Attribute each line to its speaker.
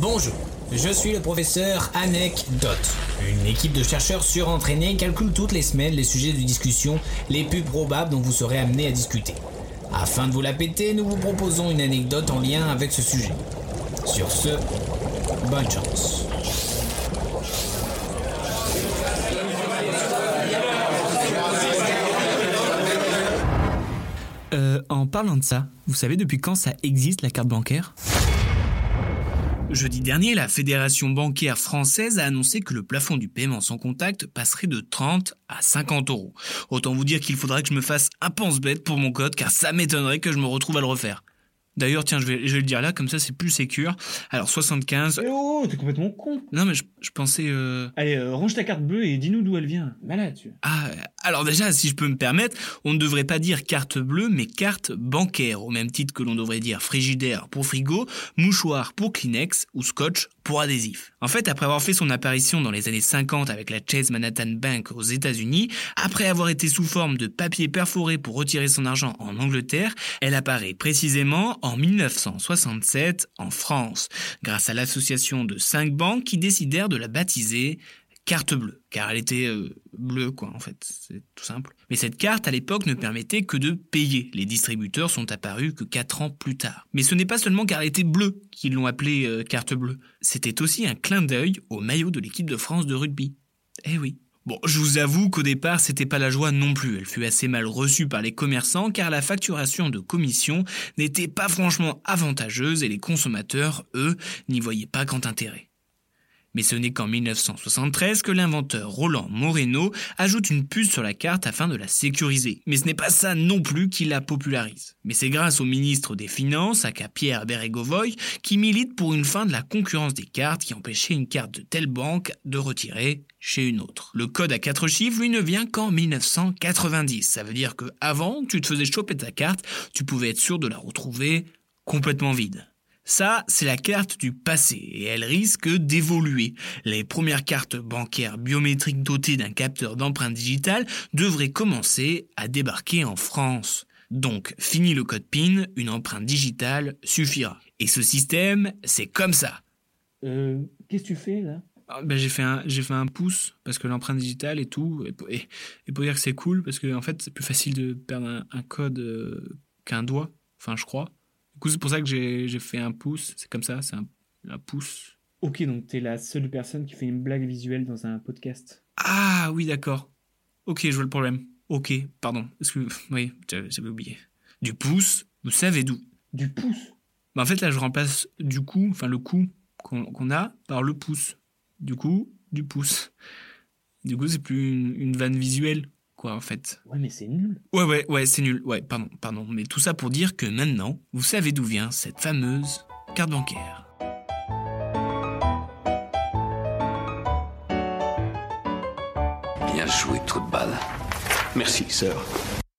Speaker 1: Bonjour, je suis le professeur Anecdote. Une équipe de chercheurs surentraînés calcule toutes les semaines les sujets de discussion les plus probables dont vous serez amené à discuter. Afin de vous la péter, nous vous proposons une anecdote en lien avec ce sujet. Sur ce, bonne chance.
Speaker 2: Euh, en parlant de ça, vous savez depuis quand ça existe la carte bancaire? Jeudi dernier, la Fédération bancaire française a annoncé que le plafond du paiement sans contact passerait de 30 à 50 euros. Autant vous dire qu'il faudrait que je me fasse un pense-bête pour mon code, car ça m'étonnerait que je me retrouve à le refaire. D'ailleurs, tiens, je vais, je vais le dire là, comme ça c'est plus sécure. Alors 75.
Speaker 3: Eh oh, t'es complètement con.
Speaker 2: Non mais je, je pensais. Euh...
Speaker 3: Allez, euh, range ta carte bleue et dis-nous d'où elle vient. Malade, tu.
Speaker 2: Ah, alors déjà, si je peux me permettre, on ne devrait pas dire carte bleue, mais carte bancaire, au même titre que l'on devrait dire frigidaire pour frigo, mouchoir pour Kleenex ou scotch adhésif. En fait, après avoir fait son apparition dans les années 50 avec la Chase Manhattan Bank aux États-Unis, après avoir été sous forme de papier perforé pour retirer son argent en Angleterre, elle apparaît précisément en 1967 en France, grâce à l'association de cinq banques qui décidèrent de la baptiser carte bleue, car elle était euh, bleue, quoi, en fait, c'est tout simple. Mais cette carte, à l'époque, ne permettait que de payer. Les distributeurs sont apparus que 4 ans plus tard. Mais ce n'est pas seulement car elle était bleue qu'ils l'ont appelée euh, carte bleue. C'était aussi un clin d'œil au maillot de l'équipe de France de rugby. Eh oui. Bon, je vous avoue qu'au départ, c'était pas la joie non plus. Elle fut assez mal reçue par les commerçants car la facturation de commission n'était pas franchement avantageuse et les consommateurs, eux, n'y voyaient pas grand intérêt. Mais ce n'est qu'en 1973 que l'inventeur Roland Moreno ajoute une puce sur la carte afin de la sécuriser. Mais ce n'est pas ça non plus qui la popularise. Mais c'est grâce au ministre des Finances, aka Pierre Bérégovoy, qui milite pour une fin de la concurrence des cartes qui empêchait une carte de telle banque de retirer chez une autre. Le code à quatre chiffres, lui, ne vient qu'en 1990. Ça veut dire que avant, tu te faisais choper ta carte, tu pouvais être sûr de la retrouver complètement vide. Ça, c'est la carte du passé et elle risque d'évoluer. Les premières cartes bancaires biométriques dotées d'un capteur d'empreinte digitale devraient commencer à débarquer en France. Donc, fini le code PIN, une empreinte digitale suffira. Et ce système, c'est comme ça.
Speaker 3: Euh, qu'est-ce que tu fais là?
Speaker 2: Ah, ben, j'ai fait un j'ai fait un pouce parce que l'empreinte digitale et tout et, et, pour dire que c'est cool parce que en fait c'est plus facile de perdre un, un code euh, qu'un doigt enfin je crois coup c'est pour ça que j'ai fait un pouce. C'est comme ça c'est un, un, pouce.
Speaker 3: Ok donc t'es la seule personne qui fait une blague visuelle dans un podcast.
Speaker 2: Ah oui d'accord. Ok je vois le problème. Ok pardon. Que oui j'avais oublié. Du pouce vous savez d'où?
Speaker 3: Du pouce?
Speaker 2: Bah en fait là je remplace du coup enfin le coup qu'on qu a par le pouce. Du coup, du pouce. Du coup, c'est plus une, une, vanne visuelle, quoi, en fait.
Speaker 3: Ouais, mais c'est nul.
Speaker 2: Ouais, ouais, ouais, c'est nul. Ouais, pardon, pardon. Mais tout ça pour dire que maintenant, vous savez d'où vient cette fameuse carte bancaire.
Speaker 4: Bien joué, trou de balle.
Speaker 5: Merci, sœur.